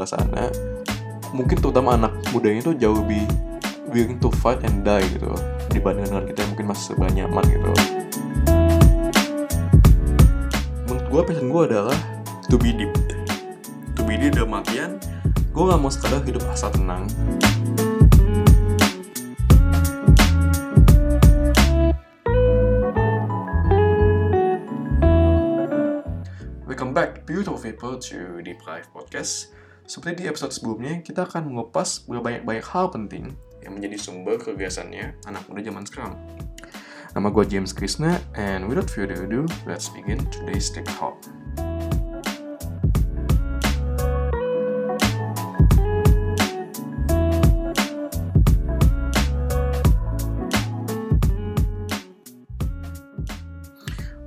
negara sana mungkin terutama anak mudanya itu jauh lebih willing to fight and die gitu dibandingkan dengan kita yang mungkin masih serba nyaman gitu menurut gue passion gue adalah to be deep. To be deep dalam artian gue gak mau sekadar hidup asal tenang. Welcome back beautiful people to Deep Life Podcast Seperti di episode sebelumnya, kita akan mengupas berbanyak-banyak hal penting yang menjadi sumber kebiasaannya anak muda zaman sekarang. Nama gue James Krishna, and without further ado, let's begin today's Tech Talk.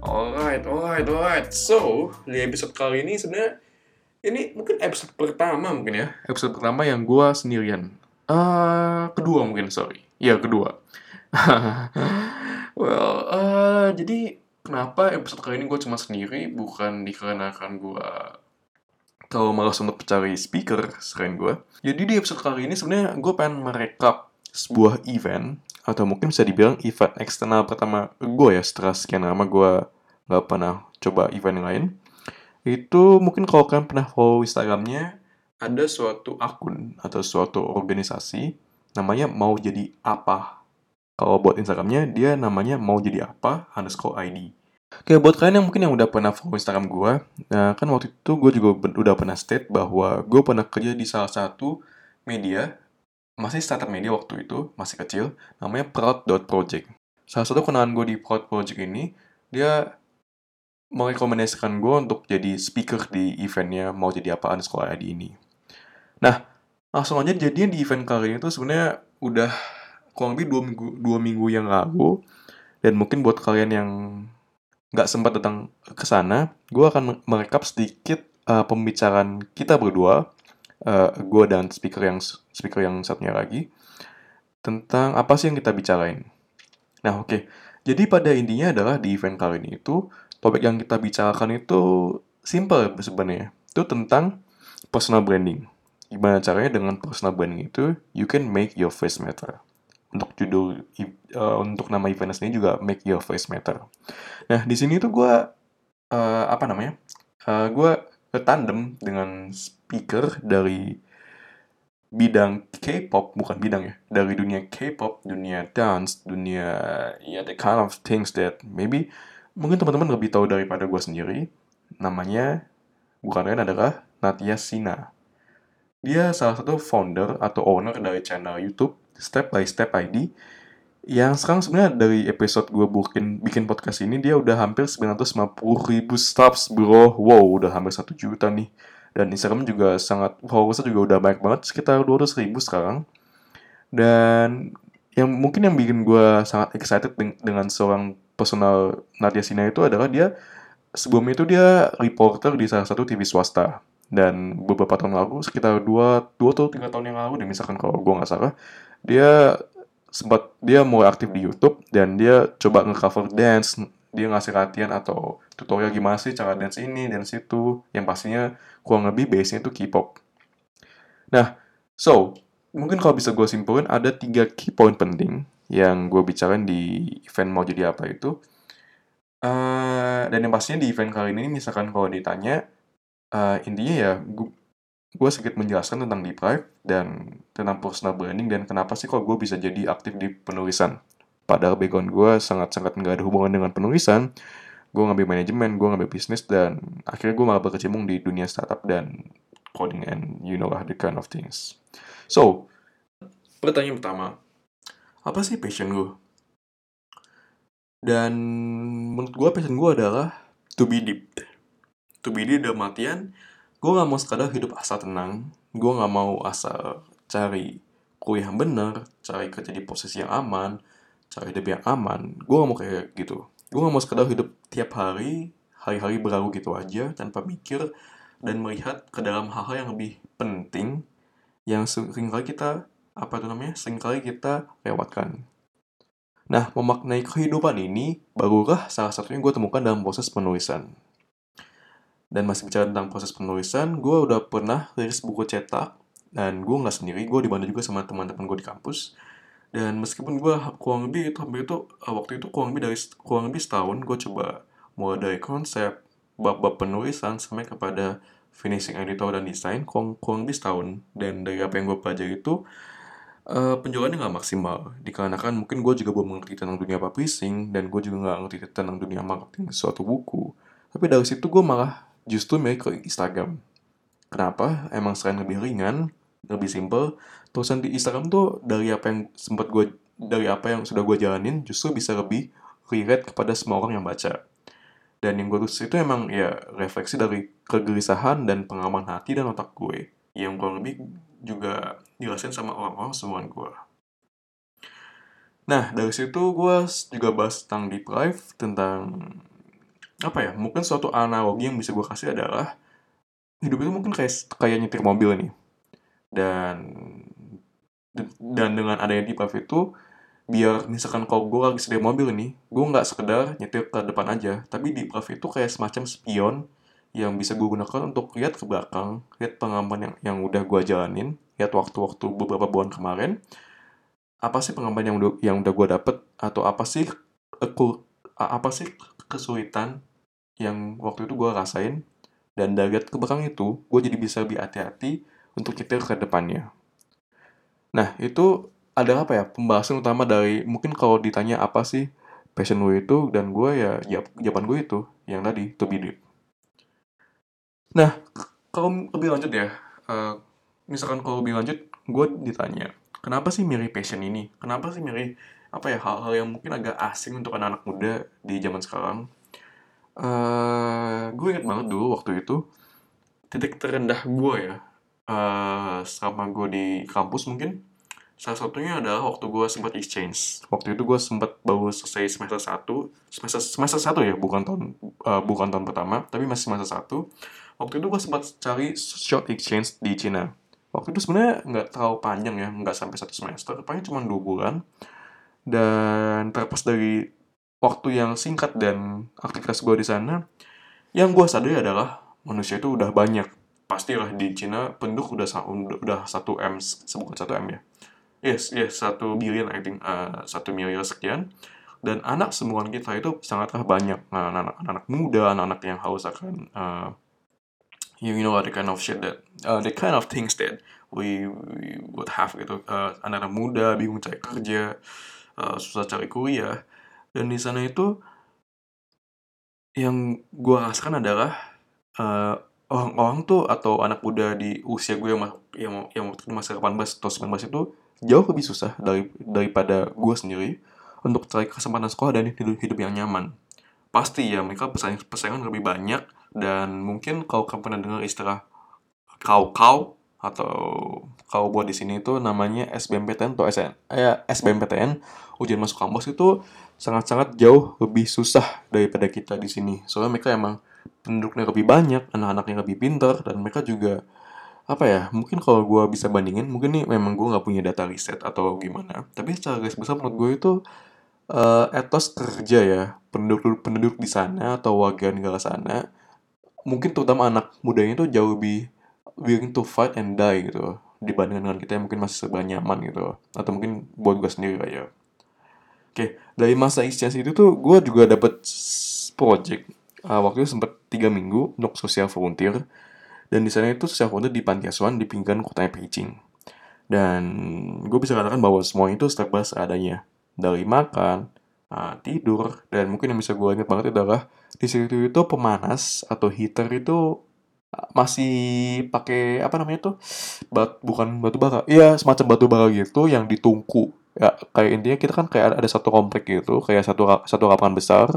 Alright, alright, alright. So, di episode kali ini sebenarnya ini mungkin episode pertama mungkin ya. Episode pertama yang gue sendirian. Uh, kedua mungkin, sorry. Ya, kedua. well, uh, jadi kenapa episode kali ini gue cuma sendiri? Bukan dikarenakan gue terlalu malas untuk mencari speaker selain gue. Jadi di episode kali ini sebenarnya gue pengen merekap sebuah event atau mungkin bisa dibilang event eksternal pertama gue ya setelah sekian lama gue nggak pernah coba event yang lain itu mungkin kalau kalian pernah follow Instagramnya ada suatu akun atau suatu organisasi namanya mau jadi apa kalau buat Instagramnya dia namanya mau jadi apa underscore ID Oke, buat kalian yang mungkin yang udah pernah follow Instagram gue, nah kan waktu itu gue juga udah pernah state bahwa gue pernah kerja di salah satu media, masih startup media waktu itu, masih kecil, namanya Proud.project. Salah satu kenalan gue di Proud Project ini, dia merekomendasikan gue untuk jadi speaker di eventnya mau jadi apaan sekolah ID ini. Nah, langsung aja jadinya di event kali ini tuh sebenarnya udah kurang lebih dua minggu, dua minggu yang lalu dan mungkin buat kalian yang nggak sempat datang ke sana, gue akan merekap sedikit uh, pembicaraan kita berdua, uh, gue dan speaker yang speaker yang satunya lagi tentang apa sih yang kita bicarain. Nah, oke. Okay. Jadi pada intinya adalah di event kali ini itu topik yang kita bicarakan itu simple sebenarnya. Itu tentang personal branding. Gimana caranya dengan personal branding itu you can make your face matter. Untuk judul uh, untuk nama event ini juga make your face matter. Nah di sini tuh gue uh, apa namanya? Uh, gue tandem dengan speaker dari bidang K-pop bukan bidang ya dari dunia K-pop dunia dance dunia ya yeah, the kind of things that maybe mungkin teman-teman lebih tahu daripada gue sendiri. Namanya bukan lain adalah Natia Sina. Dia salah satu founder atau owner dari channel YouTube Step by Step ID yang sekarang sebenarnya dari episode gue bikin bikin podcast ini dia udah hampir 950 ribu subs bro wow udah hampir satu juta nih dan Instagram juga sangat followersnya juga udah banyak banget sekitar 200 ribu sekarang dan yang mungkin yang bikin gue sangat excited dengan seorang personal Nadia Sina itu adalah dia sebelum itu dia reporter di salah satu TV swasta. Dan beberapa tahun lalu sekitar dua dua atau tiga tahun yang lalu deh misalkan kalau gue nggak salah dia sempat dia mulai aktif di YouTube dan dia coba ngecover dance. Dia ngasih latihan atau tutorial gimana sih cara dance ini dance itu yang pastinya kurang lebih base nya itu K-pop. Nah so mungkin kalau bisa gue simpulin ada tiga key point penting yang gue bicarain di event mau jadi apa itu. Uh, dan yang pastinya di event kali ini misalkan kalau ditanya, uh, intinya ya gue sedikit menjelaskan tentang deep life dan tentang personal branding dan kenapa sih kok gue bisa jadi aktif di penulisan. Padahal background gue sangat-sangat nggak ada hubungan dengan penulisan. Gue ngambil manajemen, gue ngambil bisnis, dan akhirnya gue malah berkecimpung di dunia startup dan coding and you know the kind of things. So, pertanyaan pertama, apa sih passion gue? Dan menurut gue passion gue adalah to be deep. To be deep dalam artian, gue gak mau sekadar hidup asal tenang, gue gak mau asal cari kuliah yang bener, cari kerja di posisi yang aman, cari hidup yang aman, gue gak mau kayak gitu. Gue gak mau sekadar hidup tiap hari, hari-hari berlalu gitu aja, tanpa mikir dan melihat ke dalam hal-hal yang lebih penting yang sering kali kita apa itu namanya sering kali kita lewatkan. Nah, memaknai kehidupan ini barulah salah satunya gue temukan dalam proses penulisan. dan masih bicara tentang proses penulisan, gue udah pernah rilis buku cetak dan gue nggak sendiri, gue dibantu juga sama teman-teman gue di kampus. Dan meskipun gue kurang lebih itu hampir itu eh, waktu itu kurang lebih dari kurang lebih setahun gue coba mulai dari konsep bab-bab penulisan sampai kepada finishing editor dan desain kurang, kurang lebih setahun dan dari apa yang gue pelajari itu uh, penjualannya nggak maksimal. Dikarenakan mungkin gue juga belum mengerti tentang dunia publishing dan gue juga nggak ngerti tentang dunia marketing suatu buku. Tapi dari situ gue malah justru milih ke Instagram. Kenapa? Emang selain lebih ringan lebih simple tulisan di Instagram tuh dari apa yang sempat gue dari apa yang sudah gue jalanin justru bisa lebih relate kepada semua orang yang baca. Dan yang gue tulis itu emang ya refleksi dari kegelisahan dan pengalaman hati dan otak gue. Yang kurang lebih juga jelasin sama orang-orang semuanya gue. Nah, dari situ gue juga bahas tentang deep life, tentang apa ya, mungkin suatu analogi yang bisa gue kasih adalah hidup itu mungkin kayak kayak nyetir mobil nih. Dan dan dengan adanya deep life itu biar misalkan kalau gue lagi sedia mobil nih, gue nggak sekedar nyetir ke depan aja, tapi di Brave itu kayak semacam spion yang bisa gue gunakan untuk lihat ke belakang, lihat pengalaman yang yang udah gue jalanin, lihat waktu-waktu beberapa bulan kemarin, apa sih pengalaman yang udah yang udah gue dapet atau apa sih aku apa sih kesulitan yang waktu itu gue rasain dan dari lihat ke belakang itu gue jadi bisa lebih hati-hati untuk nyetir ke depannya. Nah itu ada apa ya pembahasan utama dari mungkin kalau ditanya apa sih passion gue itu dan gue ya jawaban gue itu yang tadi to be deep. Nah kalau lebih lanjut ya uh, misalkan kalau lebih lanjut gue ditanya kenapa sih milih passion ini kenapa sih milih apa ya hal-hal yang mungkin agak asing untuk anak-anak muda di zaman sekarang uh, gue inget banget dulu waktu itu titik terendah gue ya uh, selama gue di kampus mungkin Salah satunya adalah waktu gue sempat exchange. Waktu itu gue sempat baru selesai semester 1, semester semester 1 ya, bukan tahun uh, bukan tahun pertama, tapi masih semester 1. Waktu itu gue sempat cari short exchange di Cina. Waktu itu sebenarnya nggak terlalu panjang ya, nggak sampai satu semester, paling cuma dua bulan. Dan terlepas dari waktu yang singkat dan aktivitas gue di sana, yang gue sadari adalah manusia itu udah banyak. Pastilah di Cina penduduk udah udah satu m, bukan satu m ya yes yes satu billion I think uh, satu miliar sekian dan anak semua kita itu sangatlah banyak nah, anak-anak muda anak-anak yang haus akan uh, you know the kind of shit that uh, the kind of things that we, we would have gitu uh, anak-anak muda bingung cari kerja uh, susah cari kuliah dan di sana itu yang gue rasakan adalah uh, orang-orang tuh atau anak muda di usia gue yang yang yang waktu masa 18 atau 19 itu jauh lebih susah dari daripada gue sendiri untuk cari kesempatan sekolah dan hidup hidup yang nyaman. Pasti ya mereka pesaing persaingan lebih banyak dan mungkin kalau kamu pernah dengar istilah kau kau atau kau buat di sini itu namanya SBMPTN atau SN, eh, SBMPTN ujian masuk kampus itu sangat-sangat jauh lebih susah daripada kita di sini. Soalnya mereka emang penduduknya lebih banyak, anak-anaknya lebih pintar dan mereka juga apa ya mungkin kalau gue bisa bandingin mungkin nih memang gue nggak punya data riset atau gimana tapi secara garis besar menurut gue itu uh, etos kerja ya penduduk penduduk di sana atau warga negara sana. Mungkin terutama anak mudanya itu jauh lebih willing to fight and die gitu. Dibandingkan dengan kita yang mungkin masih serba nyaman gitu. Atau mungkin buat gue sendiri ya oke dari masa exchange itu tuh gue juga dapet project. Uh, waktu itu sempat tiga minggu untuk sosial volunteer. Dan di sana itu sosial volunteer di panti asuhan di pinggiran kotanya Beijing. Dan gue bisa katakan bahwa semua itu serba seadanya. Dari makan, uh, tidur, dan mungkin yang bisa gue ingat banget adalah di situ itu pemanas atau heater itu masih pakai apa namanya tuh bat bukan batu bara iya semacam batu bara gitu yang ditungku. Ya kayak intinya kita kan kayak ada satu komplek gitu kayak satu satu lapangan besar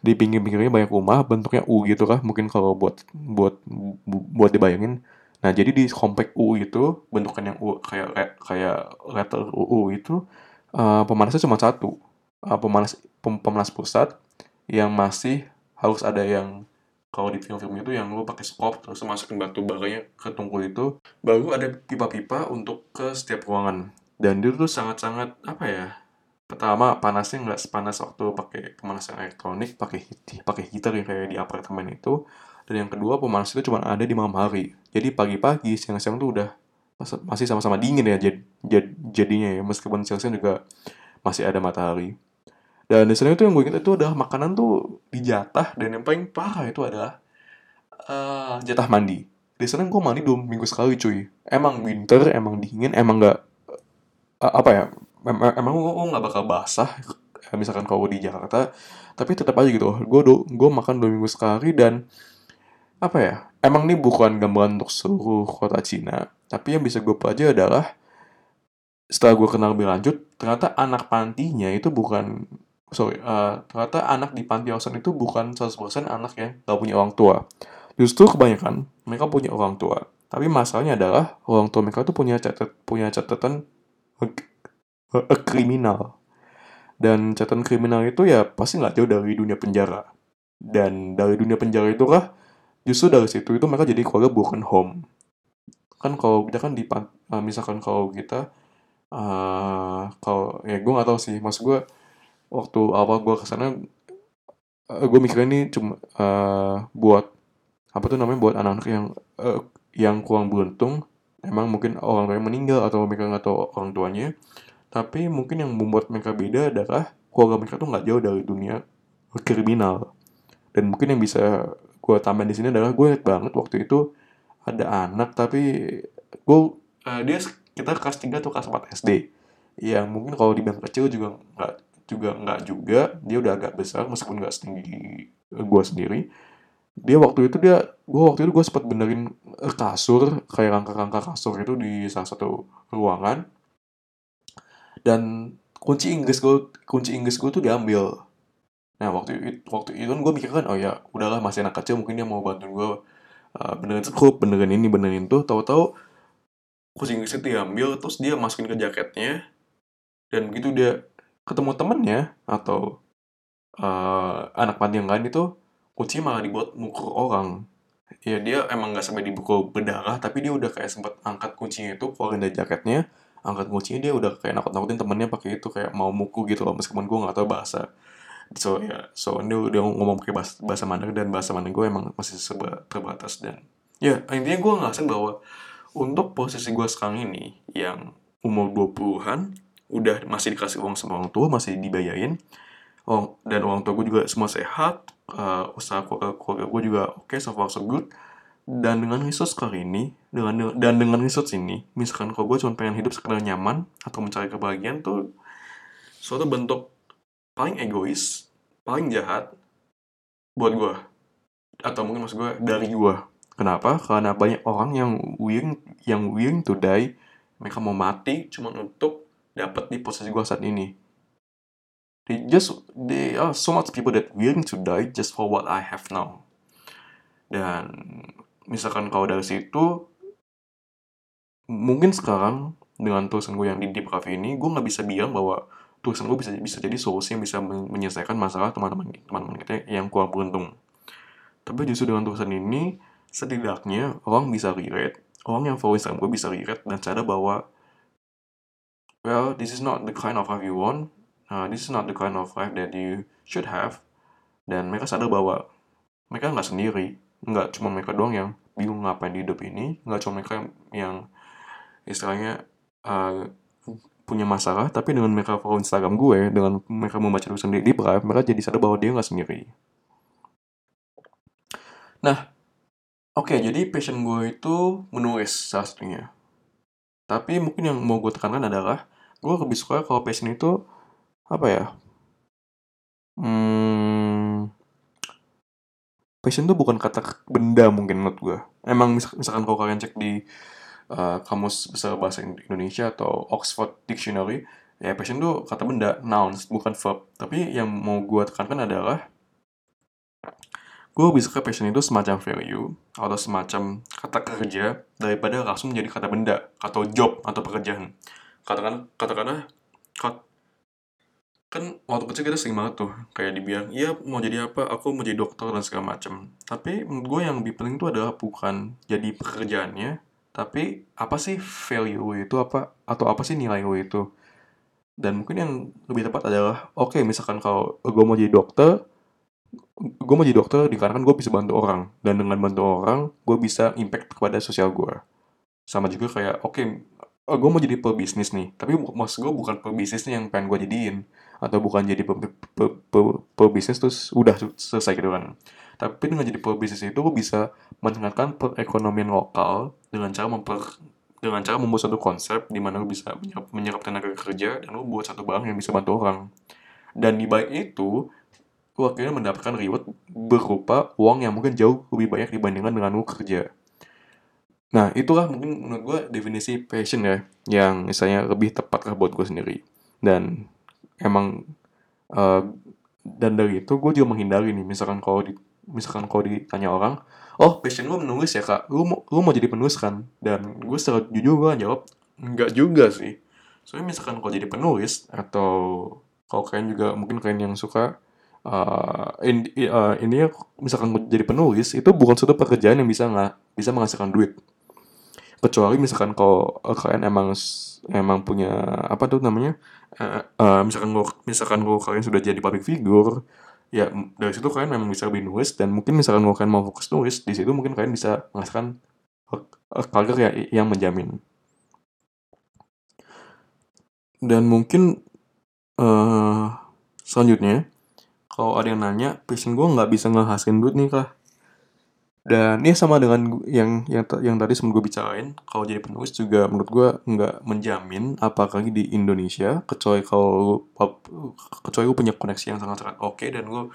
di pinggir-pinggirnya banyak rumah bentuknya U gitu kan mungkin kalau buat buat buat dibayangin. Nah jadi di komplek U itu bentukan yang U kayak kayak letter U itu uh, pemanasnya cuma satu. Uh, pemanas pem, pemanas pusat yang masih harus ada yang kalau di film-film itu yang lu pakai skop terus masukin batu baranya ke tungku itu baru ada pipa-pipa untuk ke setiap ruangan. Dan itu tuh sangat-sangat apa ya pertama panasnya nggak sepanas waktu pakai pemanasan elektronik pakai pakai heater yang kayak di apartemen itu. Dan yang kedua pemanas itu cuma ada di malam hari. Jadi pagi-pagi siang-siang tuh udah masih sama-sama dingin ya jad, jad, jadinya ya meskipun siang-siang juga masih ada matahari. Dan di sana itu yang gue ingat itu adalah makanan tuh dijatah dan yang paling parah itu adalah uh, jatah mandi. Di sana gue mandi dua minggu sekali cuy. Emang winter emang dingin emang nggak uh, apa ya emang, gue nggak bakal basah misalkan kalau di Jakarta. Tapi tetap aja gitu gue do gue makan dua minggu sekali dan apa ya emang ini bukan gambaran untuk seluruh kota Cina. Tapi yang bisa gue pelajari adalah setelah gue kenal lebih lanjut ternyata anak pantinya itu bukan sorry uh, ternyata anak di panti asuhan itu bukan 100% anak yang gak punya orang tua Justru kebanyakan mereka punya orang tua. Tapi masalahnya adalah orang tua mereka tuh punya catat punya catatan a, kriminal. Dan catatan kriminal itu ya pasti nggak jauh dari dunia penjara. Dan dari dunia penjara itu kah justru dari situ itu mereka jadi keluarga broken home. Kan kalau kita kan di uh, misalkan kalau kita uh, kalau ya gue nggak tahu sih, maksud gue waktu awal gue ke sana uh, gue mikirnya ini cuma uh, buat apa tuh namanya buat anak-anak yang uh, yang kurang beruntung. Emang mungkin orang tuanya meninggal atau mereka nggak tahu orang tuanya. Tapi mungkin yang membuat mereka beda adalah keluarga mereka tuh nggak jauh dari dunia kriminal. Dan mungkin yang bisa gue tambahin di sini adalah gue liat banget waktu itu ada anak tapi gue uh, dia kita kelas 3 atau kelas 4 SD yang mungkin kalau di bangku kecil juga nggak juga nggak juga. Dia udah agak besar meskipun nggak setinggi gue sendiri. Dia waktu itu dia gue waktu itu gue sempat benerin eh, kasur kayak rangka-rangka kasur itu di salah satu ruangan. Dan kunci Inggris gue kunci Inggris gue tuh diambil. Nah waktu itu waktu itu kan gue mikir kan oh ya udahlah masih anak kecil mungkin dia mau bantuin gue uh, benerin skrup benerin ini benerin tuh tahu-tahu kunci Inggris itu diambil terus dia masukin ke jaketnya. Dan begitu dia ketemu temennya atau uh, anak panti yang lain itu kunci malah dibuat mukul orang. Ya dia emang nggak sampai dibukul berdarah tapi dia udah kayak sempat angkat kuncinya itu keluarin dari jaketnya angkat kuncinya dia udah kayak nakut-nakutin temennya pakai itu kayak mau mukul gitu loh meskipun gue nggak tahu bahasa. So ya so dia udah ngomong pakai bahasa, bahasa Mandarin dan bahasa Mandarin gue emang masih terbatas dan ya intinya gue ngerasain bahwa untuk posisi gue sekarang ini yang umur 20-an udah masih dikasih uang sama orang tua masih dibayarin. Dan orang tua gue juga semua sehat uh, usaha keluarga, keluarga gue juga oke okay, so far so good. Dan dengan research kali ini dengan dan dengan research ini misalkan kalau gue cuma pengen hidup sekedar nyaman atau mencari kebahagiaan tuh suatu bentuk paling egois paling jahat buat gue atau mungkin maksud gue dari gue kenapa karena banyak orang yang willing yang willing to die mereka mau mati cuma untuk dapat di posisi gue saat ini They just they are so much people that willing to die just for what I have now. Dan misalkan kalau dari situ mungkin sekarang dengan tulisan gue yang di Deep Cafe ini gue nggak bisa bilang bahwa tulisan gue bisa bisa jadi solusi yang bisa menyelesaikan masalah teman-teman teman-teman kita yang kurang beruntung. Tapi justru dengan tulisan ini setidaknya orang bisa relate, orang yang follow Instagram gue bisa relate dan sadar bahwa well this is not the kind of life you want. Uh, this is not the kind of life that you should have. Dan mereka sadar bahwa mereka nggak sendiri. Nggak cuma mereka doang yang bingung ngapain di hidup ini. Nggak cuma mereka yang istilahnya uh, punya masalah. Tapi dengan mereka follow Instagram gue dengan mereka membaca tulisan di Deep mereka jadi sadar bahwa dia nggak sendiri. Nah oke jadi passion gue itu menulis salah satunya tapi mungkin yang mau gue tekankan adalah gue lebih suka kalau passion itu apa ya, hmm, passion tuh bukan kata benda mungkin menurut gue. Emang misalkan kalau kalian cek di, uh, Kamus Besar Bahasa Indonesia atau Oxford Dictionary, ya passion tuh kata benda, nouns, bukan verb. Tapi yang mau gue tekankan adalah gue bisa ke passion itu semacam value atau semacam kata kerja daripada langsung menjadi kata benda atau job atau pekerjaan. Katakan katakanlah kan waktu kecil kita sering banget tuh kayak dibilang iya mau jadi apa? Aku mau jadi dokter dan segala macam tapi menurut gue yang lebih penting itu adalah bukan jadi pekerjaannya tapi apa sih value itu apa atau apa sih nilai itu? Dan mungkin yang lebih tepat adalah oke okay, misalkan kalau gue mau jadi dokter gue mau jadi dokter dikarenakan gue bisa bantu orang. Dan dengan bantu orang gue bisa impact kepada sosial gue sama juga kayak oke okay, gue mau jadi pebisnis nih. Tapi maksud gue bukan pebisnisnya yang pengen gue jadiin. Atau bukan jadi pe, pe, pe, pebisnis terus udah selesai gitu kan. Tapi dengan jadi pebisnis itu gue bisa meningkatkan perekonomian lokal dengan cara memper dengan cara membuat satu konsep di mana lo bisa menyerap, menyerap tenaga kerja dan lo buat satu barang yang bisa bantu orang. Dan di baik itu lo akhirnya mendapatkan reward berupa uang yang mungkin jauh lebih banyak dibandingkan dengan lo kerja. Nah itulah mungkin menurut gue definisi passion ya yang misalnya lebih tepat lah buat gue sendiri. Dan emang uh, dan dari itu gue juga menghindari nih misalkan kalau di misalkan kalau ditanya orang oh passion lu menulis ya kak? Lu mau lu mau jadi penulis kan? Dan gue secara jujur gue jawab enggak juga sih. Soalnya misalkan kalau jadi penulis atau kalau kalian juga mungkin kalian yang suka uh, in, uh, ini misalkan jadi penulis itu bukan suatu pekerjaan yang bisa nggak bisa menghasilkan duit. Kecuali misalkan kalau kalian emang emang punya apa tuh namanya uh, uh, misalkan gue misalkan gue kalian sudah jadi public figure ya dari situ kalian memang bisa lebih nulis dan mungkin misalkan kalian mau fokus nulis di situ mungkin kalian bisa menghasilkan karir ya, yang menjamin. Dan mungkin uh, selanjutnya kalau ada yang nanya passion gue nggak bisa ngehasilin duit nih kah dan ini sama dengan yang yang yang tadi sebelum gue bicarain, kalau jadi penulis juga menurut gue nggak menjamin apalagi di Indonesia, kecuali kalau kecuali gue punya koneksi yang sangat-sangat oke okay, dan gue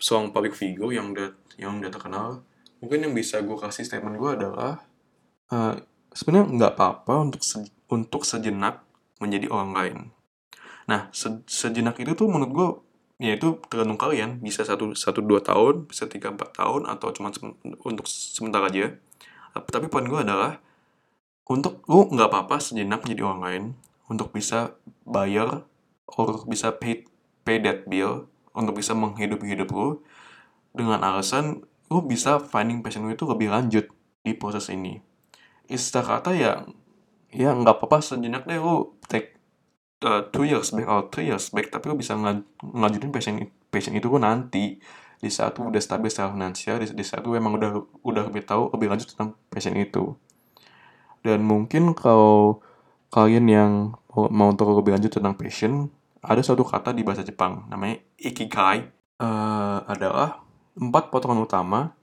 seorang public figure yang udah yang udah terkenal. Mungkin yang bisa gue kasih statement gue adalah uh, sebenarnya nggak apa-apa untuk se untuk sejenak menjadi orang lain. Nah, se sejenak itu tuh menurut gue ya itu tergantung kalian. Bisa satu satu dua tahun bisa tiga empat tahun atau cuma sem untuk sebentar aja. Tapi poin gue adalah untuk lu nggak apa-apa sejenak menjadi orang lain untuk bisa bayar or bisa pay pay that bill untuk bisa menghidupi hidup lu dengan alasan lu bisa finding passion lu itu lebih lanjut di proses ini. Istilah kata ya ya nggak apa-apa sejenak deh lu uh, two years back or three years back tapi lo bisa ng ngelanjutin passion passion itu gue nanti. Di saat udah stabil secara finansial di, di saat gue emang udah udah lebih tahu lebih lanjut tentang passion itu. Dan mungkin kalau kalian yang mau, untuk lebih lanjut tentang passion ada suatu kata di bahasa Jepang namanya ikigai. Uh, adalah empat potongan utama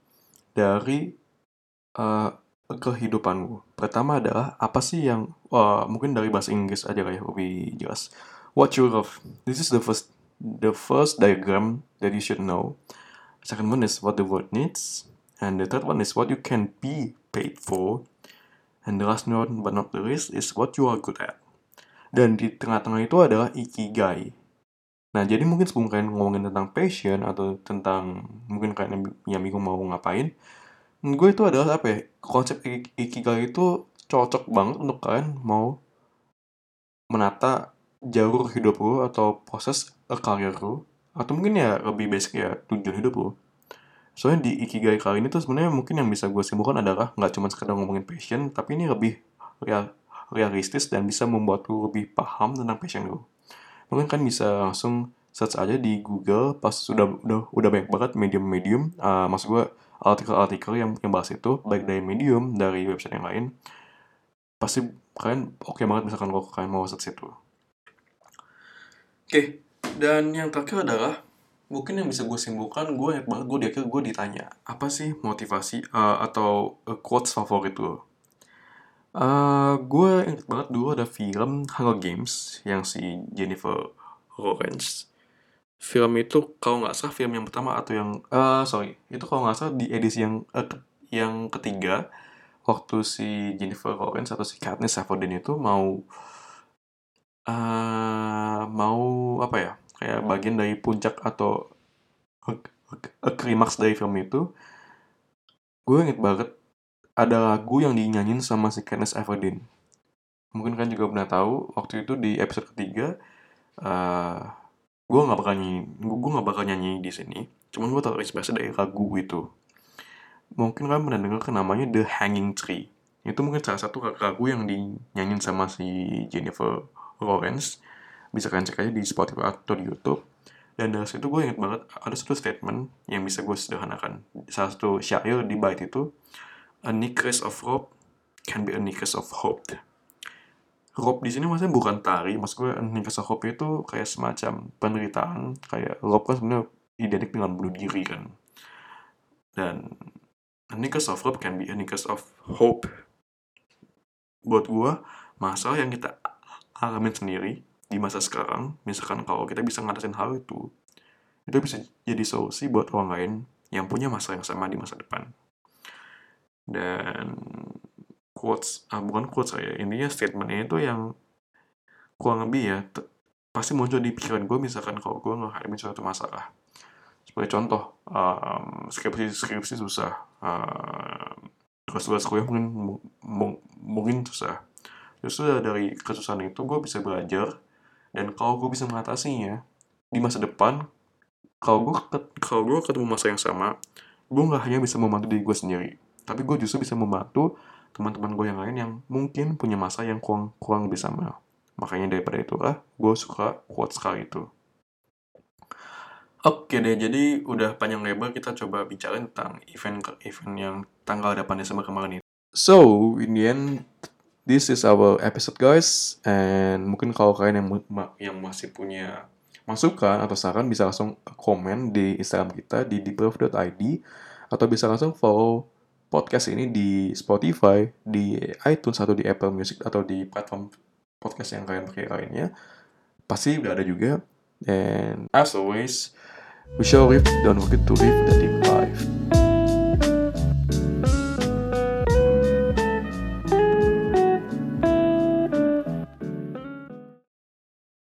dari uh, kehidupanmu. Pertama adalah apa sih yang uh, mungkin dari bahasa Inggris aja kayak lebih jelas. What you love. This is the first the first diagram that you should know. Second one is what the world needs, and the third one is what you can be paid for, and the last one but not the least is what you are good at. Dan di tengah-tengah itu adalah ikigai. Nah, jadi mungkin sebelum kalian ngomongin tentang passion atau tentang mungkin kalian yang bingung mau ngapain, gue itu adalah apa ya konsep ikigai itu cocok banget untuk kalian mau menata jalur hidup lo atau proses karir lo atau mungkin ya lebih basic ya tujuan hidup lo soalnya di ikigai kali ini tuh sebenarnya mungkin yang bisa gue simpulkan adalah nggak cuma sekedar ngomongin passion tapi ini lebih real, realistis dan bisa membuat lo lebih paham tentang passion lo mungkin kan bisa langsung search aja di Google pas sudah udah udah banyak banget medium-medium uh, maksud gue artikel-artikel yang, yang bahas itu baik dari medium dari website yang lain pasti kalian oke okay banget misalkan kalau kalian mau search itu oke okay. dan yang terakhir adalah mungkin yang bisa gue simpulkan gue ingat banget gue di akhir gue ditanya apa sih motivasi uh, atau uh, quotes favorit lo uh, gue ingat banget dulu ada film Hunger Games yang si Jennifer Lawrence film itu kalau nggak salah film yang pertama atau yang uh, sorry itu kalau nggak salah di edisi yang uh, yang ketiga waktu si Jennifer Lawrence atau si Katniss Everdeen itu mau uh, mau apa ya kayak bagian dari puncak atau klimaks dari film itu gue inget banget ada lagu yang dinyanyiin sama si Katniss Everdeen. Mungkin kan juga pernah tahu waktu itu di episode ketiga uh, gue nggak bakal nyanyi gue nggak bakal nyanyi di sini. Cuman gue terinspirasi dari lagu itu mungkin kalian pernah dengar kan namanya The Hanging Tree. Itu mungkin salah satu lagu yang dinyanyiin sama si Jennifer Lawrence. Bisa kalian cek aja di Spotify atau di YouTube. Dan dari situ gue inget banget ada satu statement yang bisa gue sederhanakan. Salah satu syair di bait itu a necklace of rope can be a necklace of hope rope di sini maksudnya bukan tari maksud gue a necklace of hope itu kayak semacam penderitaan kayak rope kan sebenarnya identik dengan bunuh diri kan dan necklace of rope can be a necklace of hope buat gue masalah yang kita alamin sendiri di masa sekarang, misalkan kalau kita bisa ngatasin hal itu, itu bisa jadi solusi buat orang lain yang punya masalah yang sama di masa depan. Dan quotes, ah, bukan quotes saya, intinya statementnya itu yang kurang lebih ya, pasti muncul di pikiran gue misalkan kalau gue menghadapi suatu masalah. Sebagai contoh, um, skripsi-skripsi susah, um, tugas-tugas kuliah mungkin mungkin susah. Justru dari kesusahan itu gue bisa belajar dan kalau gue bisa mengatasinya di masa depan kalau gue kalau gue ketemu masa yang sama gue nggak hanya bisa membantu diri gue sendiri tapi gue justru bisa membantu teman-teman gue yang lain yang mungkin punya masa yang kurang kurang lebih sama makanya daripada itulah gue suka quote sekali itu. Oke deh, jadi udah panjang lebar kita coba bicara tentang event event yang tanggal 8 Desember kemarin itu. So, in the end, this is our episode guys. And mungkin kalau kalian yang yang masih punya masukan atau saran bisa langsung komen di Instagram kita di deepproof.id atau bisa langsung follow podcast ini di Spotify, di iTunes atau di Apple Music atau di platform podcast yang kalian pakai lainnya. Pasti udah ada juga. And as always, we shall live, don't forget to live the deep